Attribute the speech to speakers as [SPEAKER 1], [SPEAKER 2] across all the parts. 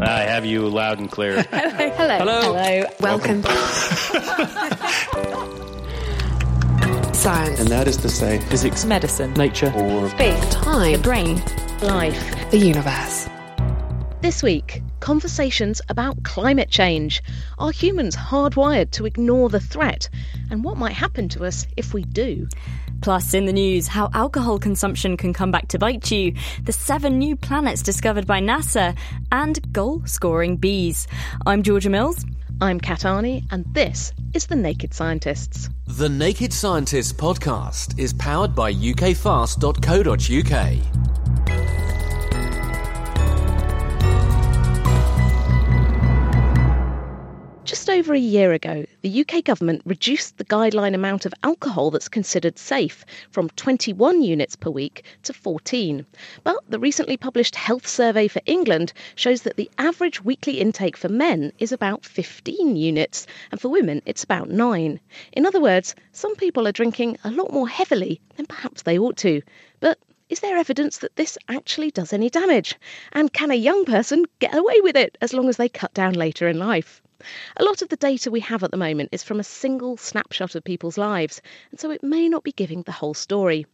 [SPEAKER 1] I have you loud and clear.
[SPEAKER 2] Hello.
[SPEAKER 1] Hello.
[SPEAKER 2] Hello.
[SPEAKER 3] Welcome. Science.
[SPEAKER 4] And that is to say,
[SPEAKER 5] physics,
[SPEAKER 2] Medicine.
[SPEAKER 5] nature,
[SPEAKER 4] or
[SPEAKER 2] Space.
[SPEAKER 3] Time.
[SPEAKER 2] The brain. Life.
[SPEAKER 3] The universe.
[SPEAKER 6] This week, conversations about climate change. Are humans hardwired to ignore the threat? And what might happen to us if we do?
[SPEAKER 7] Plus, in the news, how alcohol consumption can come back to bite you, the seven new planets discovered by NASA, and goal scoring bees. I'm Georgia Mills.
[SPEAKER 6] I'm Kat Arney, and this is The Naked Scientists.
[SPEAKER 8] The Naked Scientists podcast is powered by ukfast.co.uk.
[SPEAKER 6] Just over a year ago, the UK government reduced the guideline amount of alcohol that's considered safe from 21 units per week to 14. But the recently published Health Survey for England shows that the average weekly intake for men is about 15 units, and for women it's about 9. In other words, some people are drinking a lot more heavily than perhaps they ought to. But is there evidence that this actually does any damage? And can a young person get away with it as long as they cut down later in life? A lot of the data we have at the moment is from a single snapshot of people's lives, and so it may not be giving the whole story.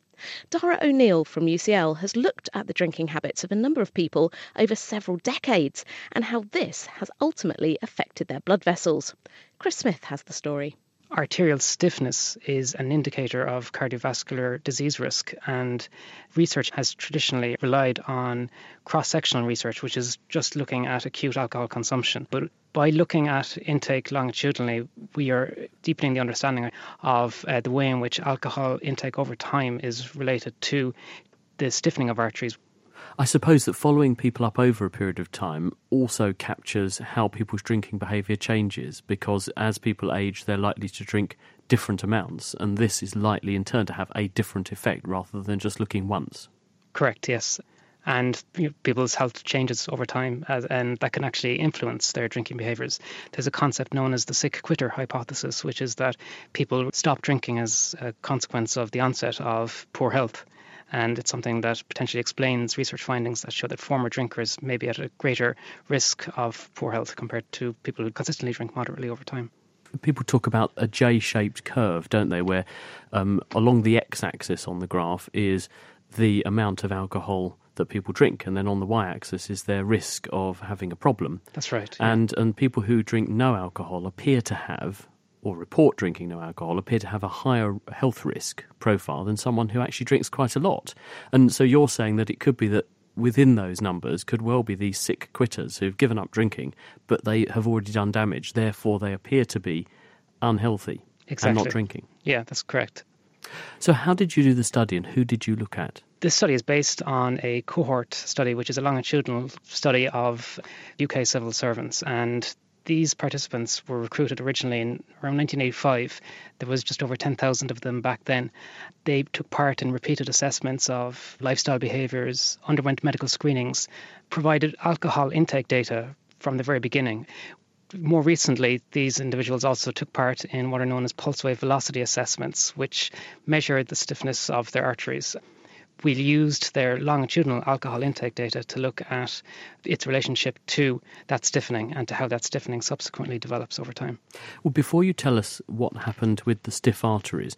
[SPEAKER 6] Dara O'Neill from UCL has looked at the drinking habits of a number of people over several decades and how this has ultimately affected their blood vessels. Chris Smith has the story
[SPEAKER 9] arterial stiffness is an indicator of cardiovascular disease risk, and research has traditionally relied on cross sectional research, which is just looking at acute alcohol consumption. But by looking at intake longitudinally, we are deepening the understanding of uh, the way in which alcohol intake over time is related to the stiffening of arteries.
[SPEAKER 5] I suppose that following people up over a period of time also captures how people's drinking behaviour changes because as people age, they're likely to drink different amounts, and this is likely in turn to have a different effect rather than just looking once.
[SPEAKER 9] Correct, yes. And people's health changes over time, as, and that can actually influence their drinking behaviours. There's a concept known as the sick quitter hypothesis, which is that people stop drinking as a consequence of the onset of poor health and it's something that potentially explains research findings that show that former drinkers may be at a greater risk of poor health compared to people who consistently drink moderately over time.
[SPEAKER 5] People talk about a J shaped curve, don't they, where um, along the x axis on the graph is the amount of alcohol that people drink, and then on the y axis is their risk of having a problem.
[SPEAKER 9] That's right.
[SPEAKER 5] And, and people who drink no alcohol appear to have or report drinking no alcohol appear to have a higher health risk profile than someone who actually drinks quite a lot. And so you're saying that it could be that within those numbers could well be these sick quitters who've given up drinking, but they have already done damage. Therefore, they appear to be unhealthy
[SPEAKER 9] exactly.
[SPEAKER 5] and not drinking.
[SPEAKER 9] Yeah, that's correct.
[SPEAKER 5] So, how did you do the study and who did you look at?
[SPEAKER 9] This study is based on a cohort study, which is a longitudinal study of UK civil servants. And these participants were recruited originally in around 1985. There was just over 10,000 of them back then. They took part in repeated assessments of lifestyle behaviours, underwent medical screenings, provided alcohol intake data from the very beginning. More recently, these individuals also took part in what are known as pulse wave velocity assessments, which measure the stiffness of their arteries we used their longitudinal alcohol intake data to look at its relationship to that stiffening and to how that stiffening subsequently develops over time.
[SPEAKER 5] Well, before you tell us what happened with the stiff arteries,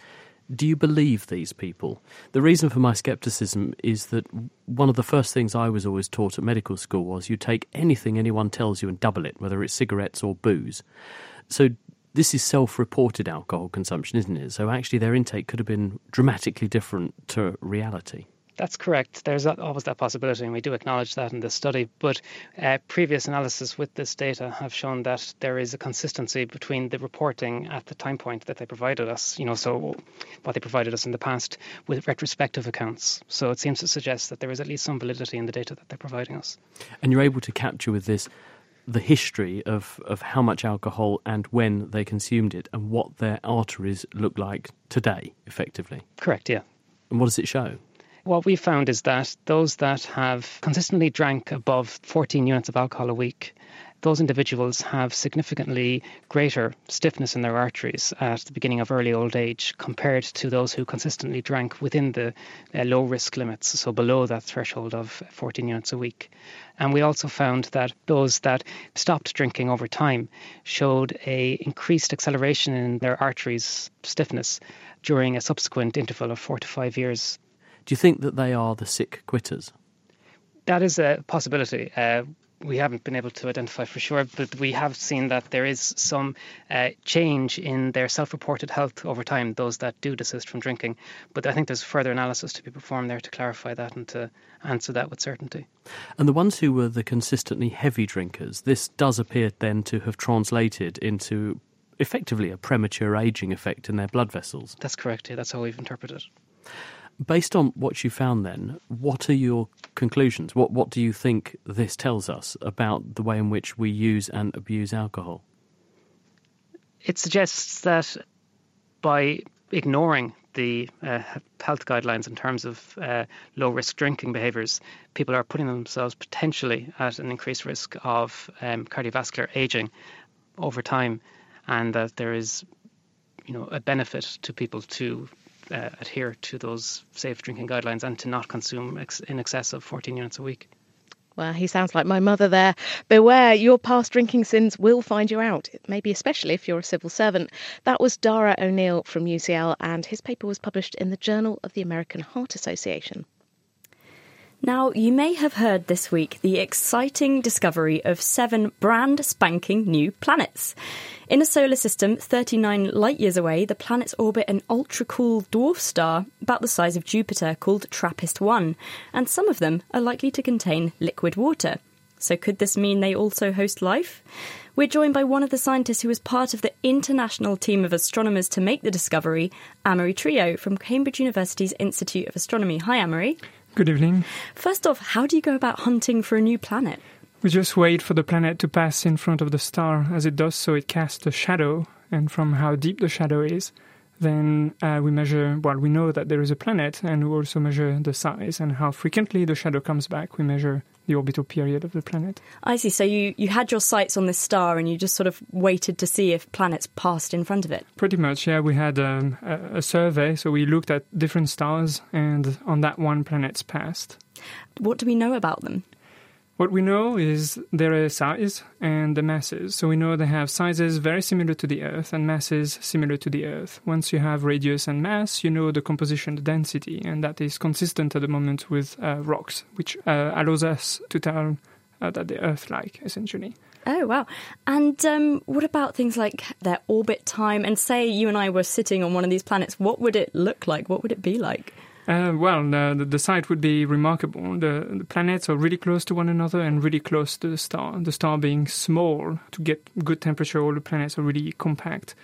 [SPEAKER 5] do you believe these people? The reason for my skepticism is that one of the first things I was always taught at medical school was you take anything anyone tells you and double it, whether it's cigarettes or booze. So this is self reported alcohol consumption, isn't it? So actually, their intake could have been dramatically different to reality.
[SPEAKER 9] That's correct. There's always that possibility, and we do acknowledge that in this study. But uh, previous analysis with this data have shown that there is a consistency between the reporting at the time point that they provided us, you know, so what they provided us in the past with retrospective accounts. So it seems to suggest that there is at least some validity in the data that they're providing us.
[SPEAKER 5] And you're able to capture with this the history of, of how much alcohol and when they consumed it and what their arteries look like today, effectively.
[SPEAKER 9] Correct, yeah.
[SPEAKER 5] And what does it show?
[SPEAKER 9] What we found is that those that have consistently drank above 14 units of alcohol a week, those individuals have significantly greater stiffness in their arteries at the beginning of early old age compared to those who consistently drank within the uh, low risk limits, so below that threshold of 14 units a week. And we also found that those that stopped drinking over time showed a increased acceleration in their arteries stiffness during a subsequent interval of 4 to 5 years
[SPEAKER 5] do you think that they are the sick quitters?
[SPEAKER 9] That is a possibility. Uh, we haven't been able to identify for sure, but we have seen that there is some uh, change in their self reported health over time, those that do desist from drinking. But I think there's further analysis to be performed there to clarify that and to answer that with certainty.
[SPEAKER 5] And the ones who were the consistently heavy drinkers, this does appear then to have translated into effectively a premature aging effect in their blood vessels.
[SPEAKER 9] That's correct, yeah, that's how we've interpreted it.
[SPEAKER 5] Based on what you found, then, what are your conclusions? What what do you think this tells us about the way in which we use and abuse alcohol?
[SPEAKER 9] It suggests that by ignoring the uh, health guidelines in terms of uh, low risk drinking behaviours, people are putting themselves potentially at an increased risk of um, cardiovascular aging over time, and that there is you know a benefit to people to uh, adhere to those safe drinking guidelines and to not consume ex- in excess of 14 units a week.
[SPEAKER 6] Well, he sounds like my mother there. Beware, your past drinking sins will find you out, maybe especially if you're a civil servant. That was Dara O'Neill from UCL, and his paper was published in the Journal of the American Heart Association.
[SPEAKER 7] Now, you may have heard this week the exciting discovery of seven brand spanking new planets. In a solar system 39 light years away, the planets orbit an ultra cool dwarf star about the size of Jupiter called TRAPPIST 1, and some of them are likely to contain liquid water. So, could this mean they also host life? We're joined by one of the scientists who was part of the international team of astronomers to make the discovery, Amaury Triaud from Cambridge University's Institute of Astronomy. Hi, Amaury.
[SPEAKER 3] Good evening.
[SPEAKER 7] First off, how do you go about hunting for a new planet?
[SPEAKER 3] We just wait for the planet to pass in front of the star. As it does so, it casts a shadow, and from how deep the shadow is, then uh, we measure, well, we know that there is a planet, and we also measure the size and how frequently the shadow comes back. We measure the orbital period of the planet.
[SPEAKER 7] I see. So you, you had your sights on this star and you just sort of waited to see if planets passed in front of it?
[SPEAKER 3] Pretty much, yeah. We had um, a, a survey, so we looked at different stars, and on that one, planets passed.
[SPEAKER 7] What do we know about them?
[SPEAKER 3] What we know is their size and the masses. So we know they have sizes very similar to the Earth and masses similar to the Earth. Once you have radius and mass, you know the composition, the density, and that is consistent at the moment with uh, rocks, which uh, allows us to tell uh, that the Earth-like, essentially.
[SPEAKER 7] Oh, wow. And um, what about things like their orbit time? And say you and I were sitting on one of these planets, what would it look like? What would it be like?
[SPEAKER 3] Uh, well, the, the sight would be remarkable. The, the, planets are really close to one another and really close to the star. The star being small to get good temperature, all the planets are really compact.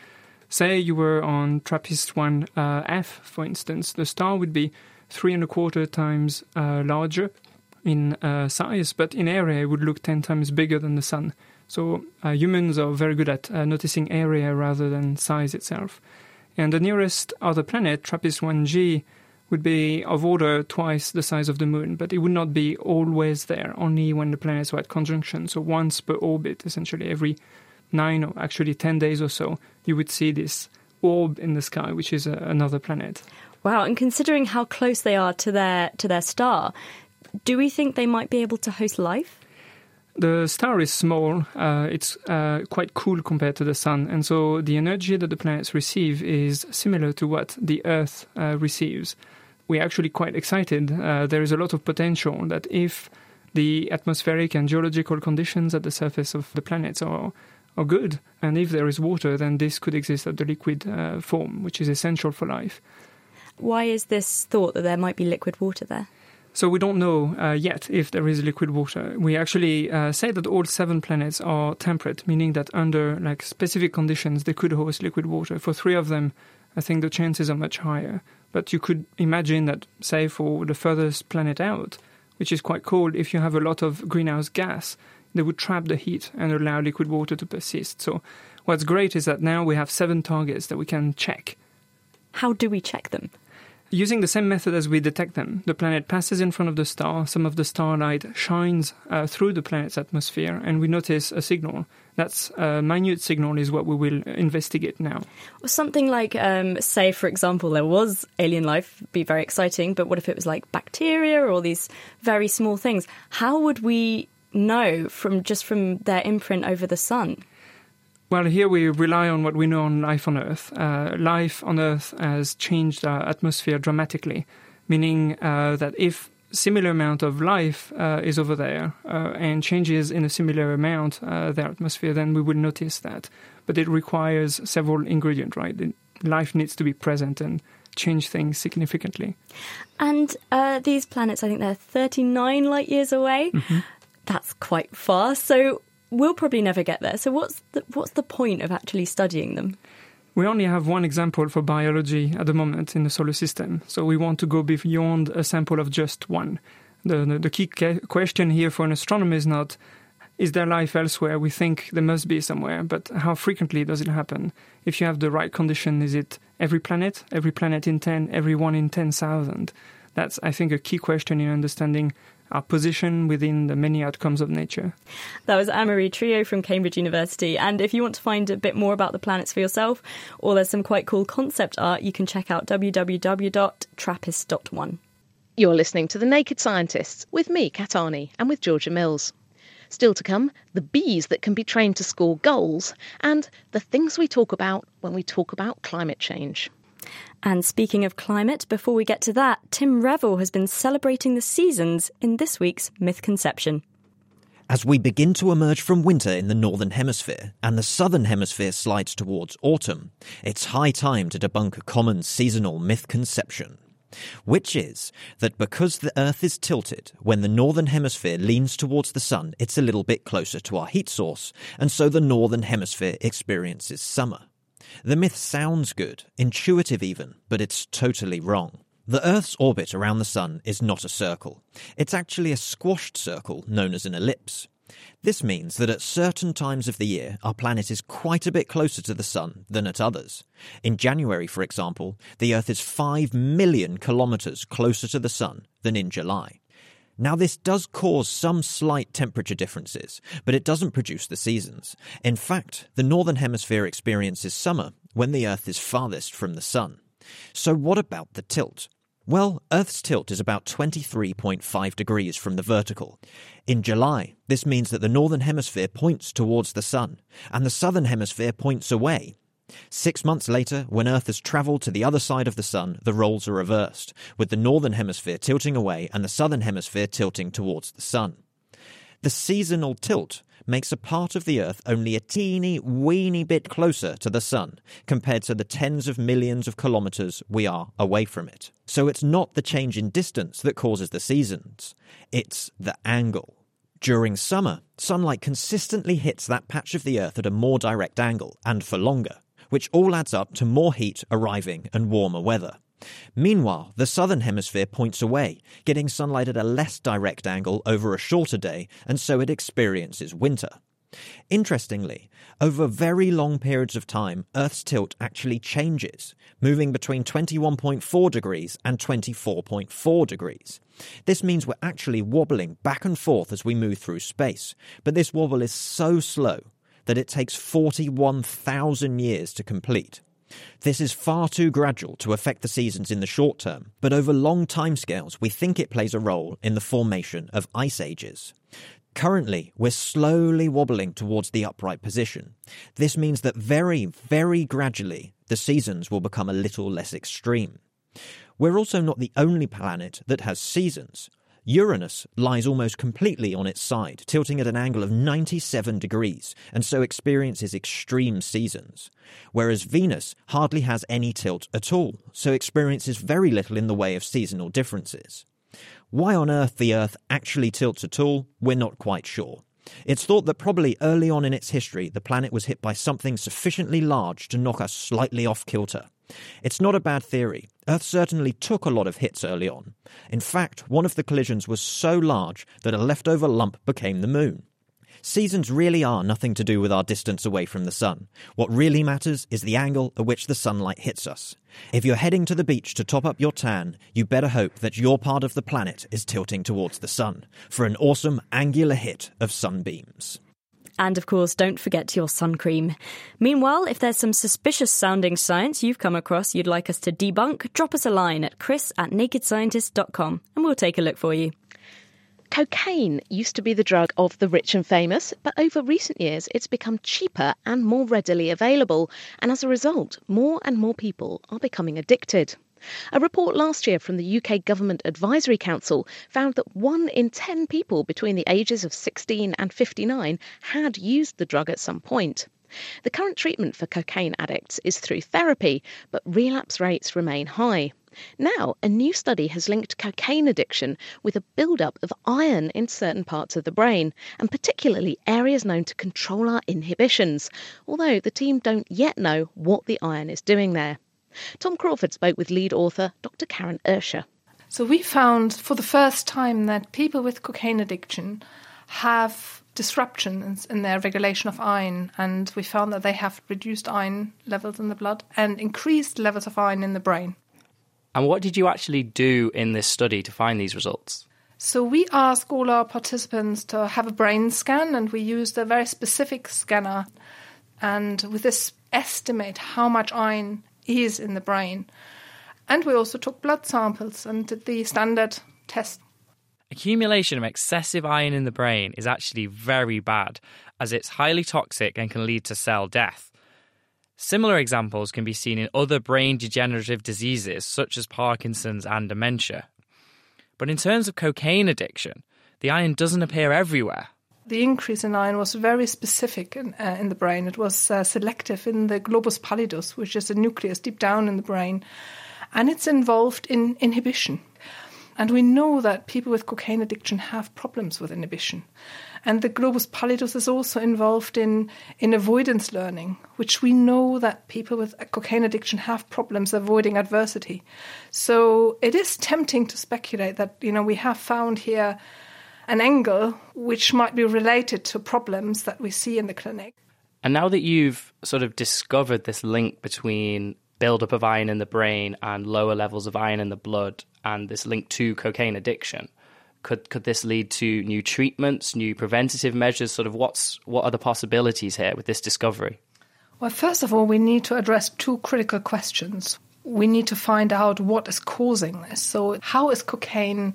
[SPEAKER 3] Say you were on TRAPPIST 1 uh, for instance, the star would be three and a quarter times uh, larger in uh, size, but in area it would look 10 times bigger than the Sun. So uh, humans are very good at uh, noticing area rather than size itself. And the nearest other planet, TRAPPIST 1G, would be of order twice the size of the moon, but it would not be always there, only when the planets were at conjunction. So once per orbit, essentially every nine or actually ten days or so, you would see this orb in the sky, which is a, another planet.
[SPEAKER 7] Wow! And considering how close they are to their to their star, do we think they might be able to host life?
[SPEAKER 3] the star is small, uh, it's uh, quite cool compared to the sun, and so the energy that the planets receive is similar to what the Earth uh, receives we're actually quite excited. Uh, there is a lot of potential that if the atmospheric and geological conditions at the surface of the planets are are good, and if there is water, then this could exist at the liquid uh, form, which is essential for life.
[SPEAKER 7] Why is this thought that there might be liquid water there?
[SPEAKER 3] So we don't know uh, yet if there is liquid water. We actually uh, say that all seven planets are temperate, meaning that under like specific conditions they could host liquid water. For three of them, I think the chances are much higher. But you could imagine that, say, for the furthest planet out, which is quite cold, if you have a lot of greenhouse gas, they would trap the heat and allow liquid water to persist. So what's great is that now we have seven targets that we can check.
[SPEAKER 7] How do we check them?
[SPEAKER 3] Using the same method as we detect them, the planet passes in front of the star, some of the starlight shines uh, through the planet's atmosphere, and we notice a signal. That's a minute signal, is what we will investigate now.
[SPEAKER 7] Something like, um, say, for example, there was alien life, be very exciting, but what if it was like bacteria or these very small things? How would we know from just from their imprint over the sun?
[SPEAKER 3] Well, here we rely on what we know on life on Earth. Uh, life on Earth has changed our atmosphere dramatically, meaning uh, that if similar amount of life uh, is over there uh, and changes in a similar amount uh, their atmosphere, then we will notice that. But it requires several ingredients, right? life needs to be present and change things significantly.
[SPEAKER 7] And uh, these planets, I think they're 39 light years away. Mm-hmm. That's quite far. So we'll probably never get there. So what's the, what's the point of actually studying them?
[SPEAKER 3] We only have one example for biology at the moment in the solar system, so we want to go beyond a sample of just one. The, the, the key question here for an astronomer is not is there life elsewhere? We think there must be somewhere, but how frequently does it happen? If you have the right condition, is it every planet, every planet in 10, every one in 10,000? That's, I think, a key question in understanding our position within the many outcomes of nature.
[SPEAKER 7] That was Amaury Triaud from Cambridge University. And if you want to find a bit more about the planets for yourself, or there's some quite cool concept art, you can check out www.trappist.one.
[SPEAKER 6] You're listening to The Naked Scientists with me, Kat Arney, and with Georgia Mills. Still to come, the bees that can be trained to score goals, and the things we talk about when we talk about climate change.
[SPEAKER 7] And speaking of climate, before we get to that, Tim Revell has been celebrating the seasons in this week's Myth Conception.
[SPEAKER 4] As we begin to emerge from winter in the Northern Hemisphere and the Southern Hemisphere slides towards autumn, it's high time to debunk a common seasonal myth-conception, Which is that because the Earth is tilted, when the Northern Hemisphere leans towards the Sun, it's a little bit closer to our heat source, and so the Northern Hemisphere experiences summer. The myth sounds good, intuitive even, but it's totally wrong. The Earth's orbit around the Sun is not a circle. It's actually a squashed circle known as an ellipse. This means that at certain times of the year, our planet is quite a bit closer to the Sun than at others. In January, for example, the Earth is 5 million kilometres closer to the Sun than in July. Now, this does cause some slight temperature differences, but it doesn't produce the seasons. In fact, the Northern Hemisphere experiences summer when the Earth is farthest from the Sun. So, what about the tilt? Well, Earth's tilt is about 23.5 degrees from the vertical. In July, this means that the Northern Hemisphere points towards the Sun, and the Southern Hemisphere points away, Six months later, when Earth has travelled to the other side of the Sun, the roles are reversed, with the northern hemisphere tilting away and the southern hemisphere tilting towards the Sun. The seasonal tilt makes a part of the Earth only a teeny weeny bit closer to the Sun compared to the tens of millions of kilometres we are away from it. So it's not the change in distance that causes the seasons, it's the angle. During summer, sunlight consistently hits that patch of the Earth at a more direct angle and for longer which all adds up to more heat arriving and warmer weather. Meanwhile, the southern hemisphere points away, getting sunlight at a less direct angle over a shorter day, and so it experiences winter. Interestingly, over very long periods of time, Earth's tilt actually changes, moving between 21.4 degrees and 24.4 degrees. This means we're actually wobbling back and forth as we move through space, but this wobble is so slow that it takes 41,000 years to complete. This is far too gradual to affect the seasons in the short term, but over long timescales, we think it plays a role in the formation of ice ages. Currently, we're slowly wobbling towards the upright position. This means that very, very gradually, the seasons will become a little less extreme. We're also not the only planet that has seasons. Uranus lies almost completely on its side, tilting at an angle of 97 degrees, and so experiences extreme seasons. Whereas Venus hardly has any tilt at all, so experiences very little in the way of seasonal differences. Why on earth the Earth actually tilts at all, we're not quite sure. It's thought that probably early on in its history, the planet was hit by something sufficiently large to knock us slightly off kilter. It's not a bad theory. Earth certainly took a lot of hits early on. In fact, one of the collisions was so large that a leftover lump became the moon. Seasons really are nothing to do with our distance away from the sun. What really matters is the angle at which the sunlight hits us. If you're heading to the beach to top up your tan, you better hope that your part of the planet is tilting towards the sun for an awesome angular hit of sunbeams.
[SPEAKER 7] And of course, don't forget your sun cream. Meanwhile, if there's some suspicious sounding science you've come across you'd like us to debunk, drop us a line at chris at nakedscientist.com and we'll take a look for you.
[SPEAKER 6] Cocaine used to be the drug of the rich and famous, but over recent years it's become cheaper and more readily available, and as a result, more and more people are becoming addicted. A report last year from the UK Government Advisory Council found that one in 10 people between the ages of 16 and 59 had used the drug at some point. The current treatment for cocaine addicts is through therapy, but relapse rates remain high. Now, a new study has linked cocaine addiction with a buildup of iron in certain parts of the brain, and particularly areas known to control our inhibitions, although the team don't yet know what the iron is doing there. Tom Crawford spoke with lead author Dr. Karen Ersche.
[SPEAKER 10] So, we found for the first time that people with cocaine addiction have disruptions in their regulation of iron, and we found that they have reduced iron levels in the blood and increased levels of iron in the brain.
[SPEAKER 11] And what did you actually do in this study to find these results?
[SPEAKER 10] So we asked all our participants to have a brain scan, and we used a very specific scanner. And with this, estimate how much iron is in the brain. And we also took blood samples and did the standard test.
[SPEAKER 11] Accumulation of excessive iron in the brain is actually very bad, as it's highly toxic and can lead to cell death. Similar examples can be seen in other brain degenerative diseases such as Parkinson's and dementia. But in terms of cocaine addiction, the iron doesn't appear everywhere.
[SPEAKER 10] The increase in iron was very specific in, uh, in the brain. It was uh, selective in the globus pallidus, which is a nucleus deep down in the brain, and it's involved in inhibition. And we know that people with cocaine addiction have problems with inhibition. And the globus pallidus is also involved in, in avoidance learning, which we know that people with cocaine addiction have problems avoiding adversity. So it is tempting to speculate that, you know, we have found here an angle which might be related to problems that we see in the clinic.
[SPEAKER 11] And now that you've sort of discovered this link between buildup of iron in the brain and lower levels of iron in the blood and this link to cocaine addiction, could could this lead to new treatments, new preventative measures? Sort of what's what are the possibilities here with this discovery?
[SPEAKER 10] Well, first of all, we need to address two critical questions. We need to find out what is causing this. So, how is cocaine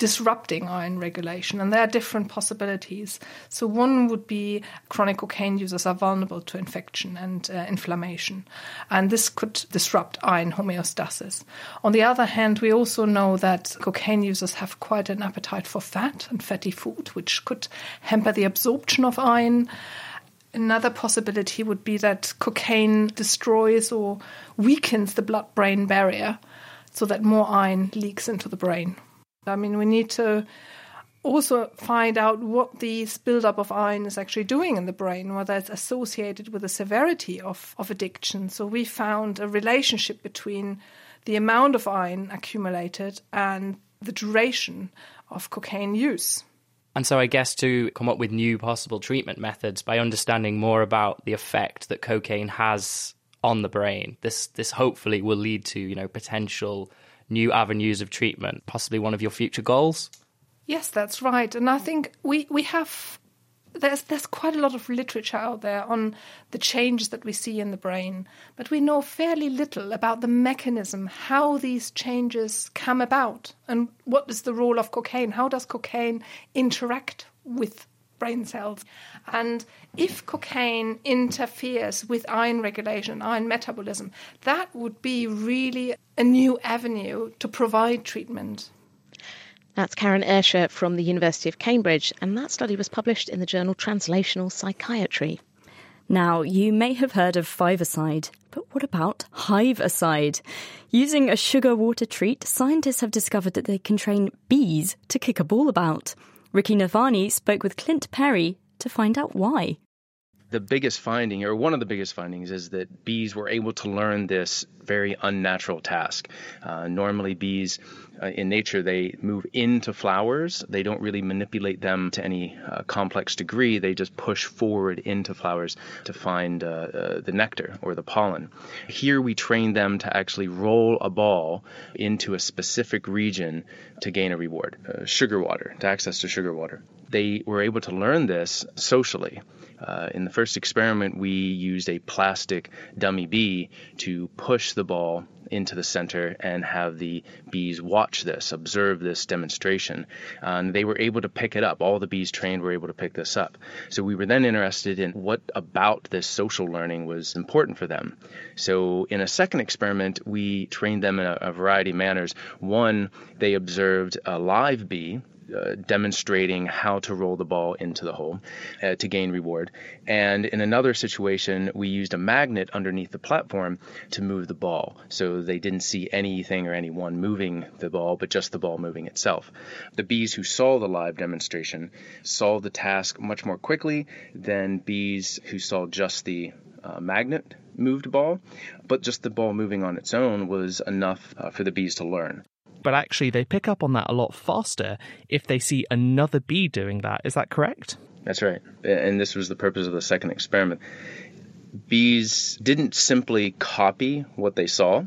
[SPEAKER 10] disrupting iron regulation, and there are different possibilities. So, one would be chronic cocaine users are vulnerable to infection and uh, inflammation, and this could disrupt iron homeostasis. On the other hand, we also know that cocaine users have quite an appetite for fat and fatty food, which could hamper the absorption of iron. Another possibility would be that cocaine destroys or weakens the blood brain barrier so that more iron leaks into the brain. I mean, we need to also find out what this buildup of iron is actually doing in the brain, whether it's associated with the severity of, of addiction. So we found a relationship between the amount of iron accumulated and the duration of cocaine use.
[SPEAKER 11] And so I guess to come up with new possible treatment methods by understanding more about the effect that cocaine has on the brain, this this hopefully will lead to, you know, potential new avenues of treatment, possibly one of your future goals?
[SPEAKER 10] Yes, that's right. And I think we, we have there's there's quite a lot of literature out there on the changes that we see in the brain, but we know fairly little about the mechanism, how these changes come about, and what is the role of cocaine? How does cocaine interact with brain cells? And if cocaine interferes with iron regulation, iron metabolism, that would be really a new avenue to provide treatment.
[SPEAKER 6] That's Karen Ersche from the University of Cambridge, and that study was published in the journal Translational Psychiatry.
[SPEAKER 7] Now, you may have heard of five-a-side, but what about hive-a-side? Using a sugar water treat, scientists have discovered that they can train bees to kick a ball about. Ricky Navani spoke with Clint Perry to find out why
[SPEAKER 12] the biggest finding, or one of the biggest findings, is that bees were able to learn this very unnatural task. Uh, normally, bees uh, in nature they move into flowers. They don't really manipulate them to any uh, complex degree. They just push forward into flowers to find uh, uh, the nectar or the pollen. Here, we train them to actually roll a ball into a specific region to gain a reward, uh, sugar water, to access to sugar water. They were able to learn this socially. Uh, in the first experiment, we used a plastic dummy bee to push the ball into the center and have the bees watch this, observe this demonstration. and they were able to pick it up. All the bees trained were able to pick this up. So we were then interested in what about this social learning was important for them. So in a second experiment, we trained them in a, a variety of manners. One, they observed a live bee uh, demonstrating how to roll the ball into the hole uh, to gain reward. And in another situation, we used a magnet underneath the platform to move the ball. So they didn't see anything or anyone moving the ball, but just the ball moving itself. The bees who saw the live demonstration solved the task much more quickly than bees who saw just the uh, magnet moved ball, but just the ball moving on its own was enough uh, for the bees to learn
[SPEAKER 13] but actually they pick up on that a lot faster if they see another bee doing that. Is that correct?
[SPEAKER 12] That's right. And this was the purpose of the second experiment. Bees didn't simply copy what they saw,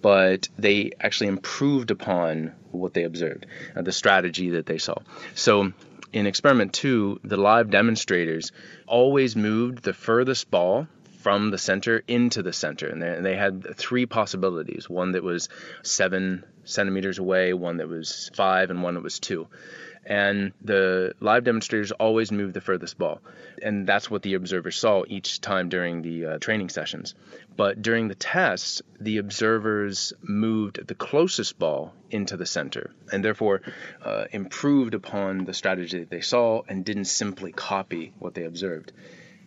[SPEAKER 12] but they actually improved upon what they observed, uh, the strategy that they saw. So in experiment two, the live demonstrators always moved the furthest ball from the center into the center. And they, and they had three possibilities one that was seven centimeters away, one that was five, and one that was two. And the live demonstrators always moved the furthest ball. And that's what the observers saw each time during the uh, training sessions. But during the tests, the observers moved the closest ball into the center and therefore uh, improved upon the strategy that they saw and didn't simply copy what they observed.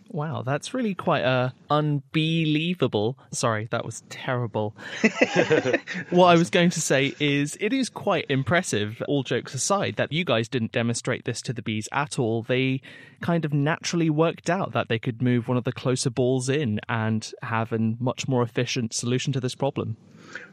[SPEAKER 13] Wow, that's really quite uh, unbelievable. Sorry, that was terrible. what I was going to say is it is quite impressive, all jokes aside, that you guys didn't demonstrate this to the bees at all. They kind of naturally worked out that they could move one of the closer balls in and have a much more efficient solution to this problem.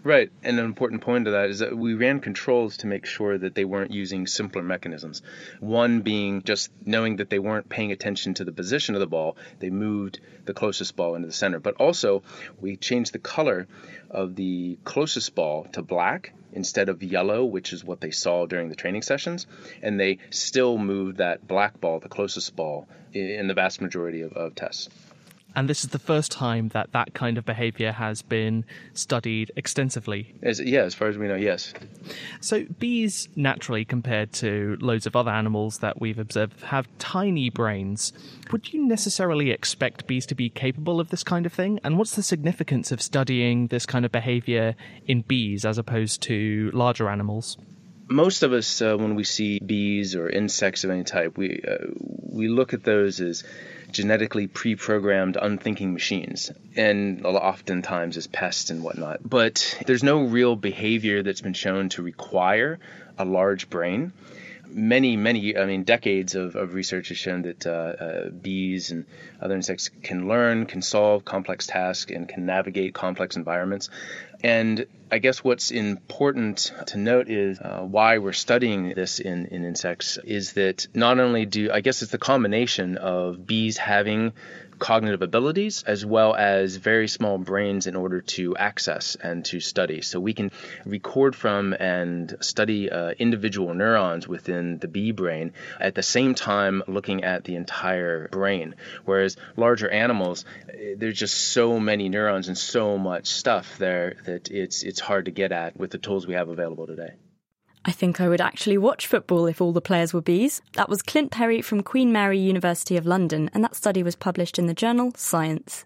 [SPEAKER 12] Right, and an important point of that is that we ran controls to make sure that they weren't using simpler mechanisms. One being just knowing that they weren't paying attention to the position of the ball, they moved the closest ball into the center. But also, we changed the color of the closest ball to black instead of yellow, which is what they saw during the training sessions, and they still moved that black ball, the closest ball, in the vast majority of, of tests.
[SPEAKER 13] And this is the first time that that kind of behavior has been studied extensively.
[SPEAKER 12] As, yeah, as far as we know, yes.
[SPEAKER 13] So, bees, naturally, compared to loads of other animals that we've observed, have tiny brains. Would you necessarily expect bees to be capable of this kind of thing? And what's the significance of studying this kind of behavior in bees as opposed to larger animals?
[SPEAKER 12] most of us, uh, when we see bees or insects of any type, we uh, we look at those as genetically pre-programmed unthinking machines and oftentimes as pests and whatnot but there's no real behavior that's been shown to require a large brain many, many, I mean, decades of, of research has shown that uh, uh, bees and other insects can learn, can solve complex tasks, and can navigate complex environments. And I guess what's important to note is uh, why we're studying this in, in insects is that not only do, I guess it's the combination of bees having cognitive abilities as well as very small brains in order to access and to study. So we can record from and study uh, individual neurons within the bee brain at the same time looking at the entire brain. Whereas larger animals, eh, there's just so many neurons and so much stuff there that it's it's hard to get at with the tools we have available today.
[SPEAKER 7] I think I would actually watch football if all the players were bees. That was Clint Perry from Queen Mary University of London, and that study was published in the journal Science.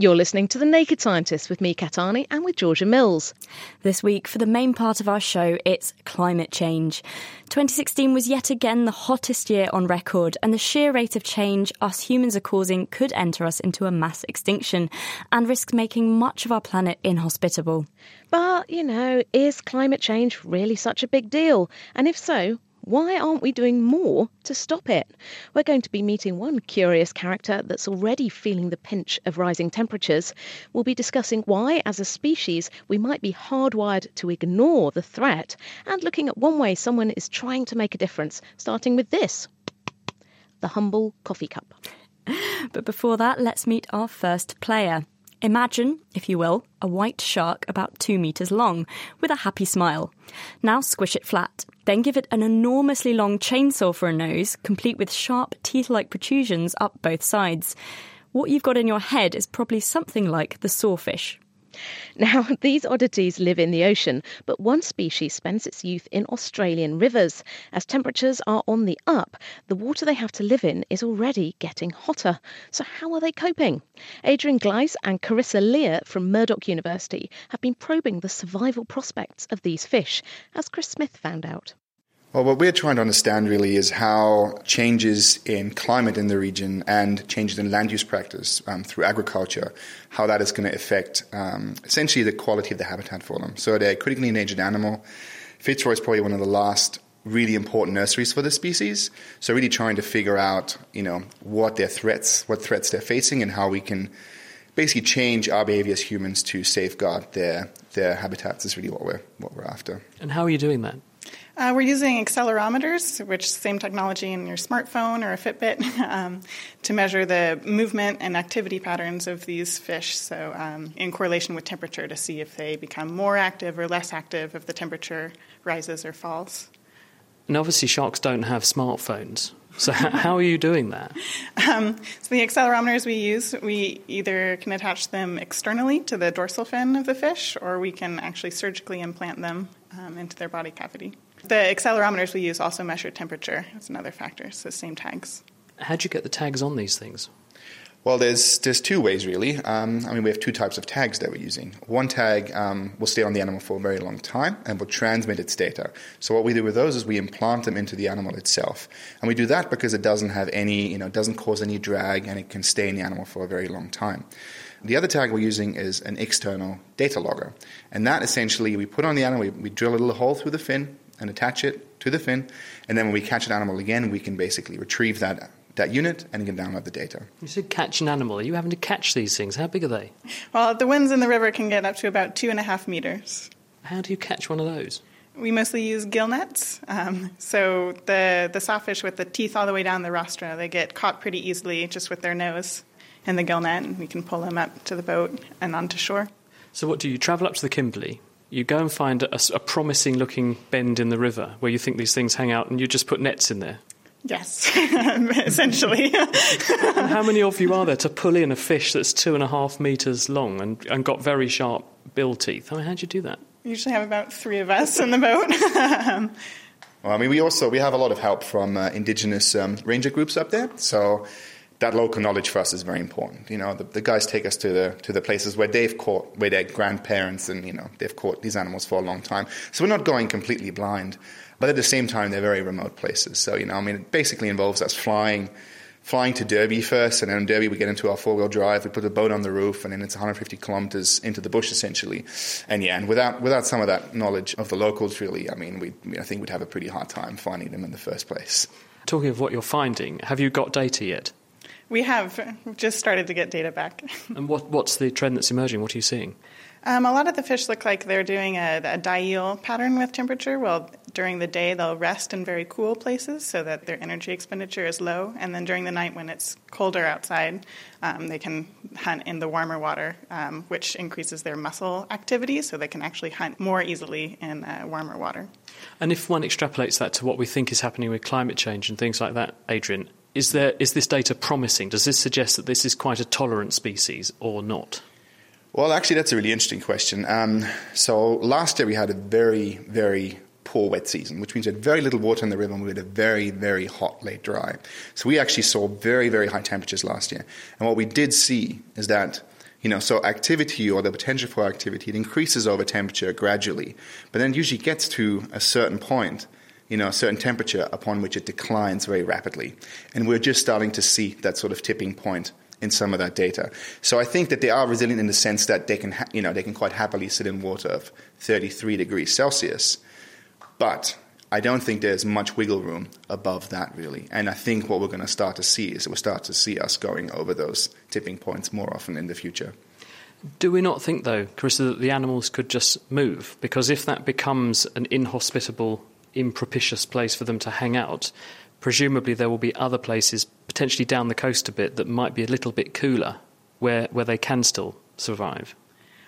[SPEAKER 6] You're listening to The Naked Scientist with me, Kat Arney, and with Georgia Mills.
[SPEAKER 7] This week, for the main part of our show, it's climate change. 2016 was yet again the hottest year on record, and the sheer rate of change us humans are causing could enter us into a mass extinction and risk making much of our planet inhospitable.
[SPEAKER 6] But, you know, is climate change really such a big deal? And if so, why aren't we doing more to stop it? We're going to be meeting one curious character that's already feeling the pinch of rising temperatures. We'll be discussing why, as a species, we might be hardwired to ignore the threat, and looking at one way someone is trying to make a difference, starting with this the humble coffee cup.
[SPEAKER 7] But before that, let's meet our first player. Imagine, if you will, a white shark about two metres long, with a happy smile. Now squish it flat. Then give it an enormously long chainsaw for a nose, complete with sharp teeth like protrusions up both sides. What you've got in your head is probably something like the sawfish.
[SPEAKER 6] Now, these oddities live in the ocean, but one species spends its youth in Australian rivers. As temperatures are on the up, the water they have to live in is already getting hotter. So, how are they coping? Adrian Gleiss and Karissa Lear from Murdoch University have been probing the survival prospects of these fish, as Chris Smith found out.
[SPEAKER 14] Well, what we're trying to understand really is how changes in climate in the region and changes in land use practice um, through agriculture, how that is going to affect um, essentially the quality of the habitat for them. So they're a critically endangered animal. Fitzroy is probably one of the last really important nurseries for the species. So really trying to figure out, you know, what their threats, what threats they're facing, and how we can basically change our behavior as humans to safeguard their their habitats is really what we're what we're after.
[SPEAKER 5] And how are you doing that?
[SPEAKER 15] Uh, we're using accelerometers, which same technology in your smartphone or a Fitbit, um, to measure the movement and activity patterns of these fish. So, um, in correlation with temperature, to see if they become more active or less active if the temperature rises or falls.
[SPEAKER 5] And obviously, sharks don't have smartphones. So, how are you doing that?
[SPEAKER 15] Um, so, the accelerometers we use, we either can attach them externally to the dorsal fin of the fish, or we can actually surgically implant them um, into their body cavity. The accelerometers we use also measure temperature. That's another factor. So same tags.
[SPEAKER 5] How'd you get the tags on these things?
[SPEAKER 14] Well, there's there's two ways really. Um, I mean, we have two types of tags that we're using. One tag um, will stay on the animal for a very long time and will transmit its data. So what we do with those is we implant them into the animal itself, and we do that because it doesn't have any, you know, doesn't cause any drag, and it can stay in the animal for a very long time. The other tag we're using is an external data logger, and that essentially we put on the animal. We, we drill a little hole through the fin and attach it to the fin, and then when we catch an animal again, we can basically retrieve that that unit and can download the data.
[SPEAKER 5] You said catch an animal. Are you having to catch these things? How big are they?
[SPEAKER 15] Well, the winds in the river can get up to about two and a half meters.
[SPEAKER 5] How do you catch one of those?
[SPEAKER 15] We mostly use gill nets. Um, so the, the sawfish with the teeth all the way down the rostra, they get caught pretty easily just with their nose in the gill net, and we can pull them up to the boat and onto shore.
[SPEAKER 5] So what do you travel up to the Kimberley? You go and find a, a promising looking bend in the river where you think these things hang out, and you just put nets in there.
[SPEAKER 15] Yes, essentially.
[SPEAKER 5] how many of you are there to pull in a fish that's two and a half metres long and, and got very sharp bill teeth? I mean, how do you do that?
[SPEAKER 15] We usually have about three of us in the boat.
[SPEAKER 14] well, I mean, we also we have a lot of help from uh, indigenous um, ranger groups up there. So that local knowledge for us is very important. You know, the, the, guys take us to the to the places where they've caught, where their grandparents and you know they've caught these animals for a long time. So we're not going completely blind, but at the same time they're very remote places. So you know, I mean, it basically involves us flying. Flying to Derby first, and then in Derby we get into our four-wheel drive. We put a boat on the roof, and then it's 150 kilometers into the bush essentially. And yeah, and without without some of that knowledge of the locals, really, I mean, we I think we'd have a pretty hard time finding them in the first place.
[SPEAKER 5] Talking of what you're finding, have you got data yet?
[SPEAKER 15] We have just started to get data back.
[SPEAKER 5] and what, what's the trend that's emerging? What are you seeing?
[SPEAKER 15] Um, a lot of the fish look like they're doing a, a diel pattern with temperature. Well, during the day, they'll rest in very cool places so that their energy expenditure is low. And then during the night, when it's colder outside, um, they can hunt in the warmer water, um, which increases their muscle activity so they can actually hunt more easily in uh, warmer water.
[SPEAKER 5] And if one extrapolates that to what we think is happening with climate change and things like that, Adrian, is there is this data promising? Does this suggest that this is quite a tolerant species or not?
[SPEAKER 14] Well, actually, that's a really interesting question. Um, so last year we had a very, very poor wet season, which means we had very little water in the river and we had a very, very hot late dry. So we actually saw very, very high temperatures last year. And what we did see is that You know, so activity or the potential for activity it increases over temperature gradually, but then usually gets to a certain point, you know, a certain temperature upon which it declines very rapidly. And we're just starting to see that sort of tipping point in some of that data. So I think that they are resilient in the sense that they can, ha- you know, they can quite happily sit in water of 33 degrees Celsius. But I don't think there's much wiggle room above that, really. And I think what we're going to start to see is we'll start to see us going over those tipping points more often in the future.
[SPEAKER 5] Do we not think, though, Karissa, that the animals could just move? Because if that becomes an inhospitable, impropitious place for them to hang out, presumably there will be other places, potentially down the coast a bit, that might be a little bit cooler, where, where they can still survive.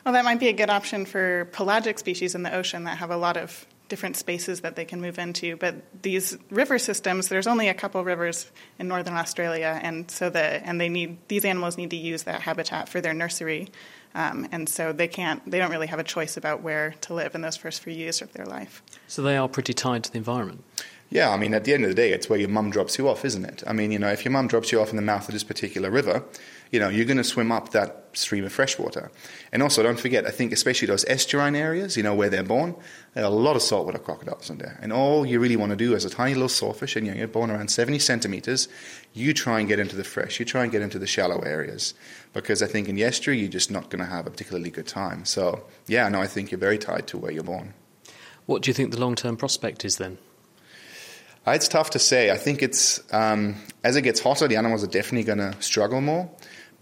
[SPEAKER 15] Well, that might be a good option for pelagic species in the ocean that have a lot of different spaces that they can move into. But these river systems, there's only a couple rivers in northern Australia, and so the and they need these animals need to use that habitat for their nursery, um, and so they can't they don't really have a choice about where to live in those first few years of their life.
[SPEAKER 5] So they are pretty tied to the environment.
[SPEAKER 14] Yeah, I mean, at the end of the day, it's where your mum drops you off, isn't it? I mean, you know, if your mum drops you off in the mouth of this particular river, you know, you're going to swim up that stream of fresh water. And also, don't forget, I think especially those estuarine areas, you know, where they're born, there are a lot of saltwater crocodiles in there. And all you really want to do as a tiny little sawfish, and you know, you're born around 70 centimeters, you try and get into the fresh, you try and get into the shallow areas. Because I think in the estuary, you're just not going to have a particularly good time. So, yeah, no, I think you're very tied to where you're born.
[SPEAKER 5] What do you think the long term prospect is then?
[SPEAKER 14] Uh, it's tough to say. I think it's um, as it gets hotter, the animals are definitely going to struggle more.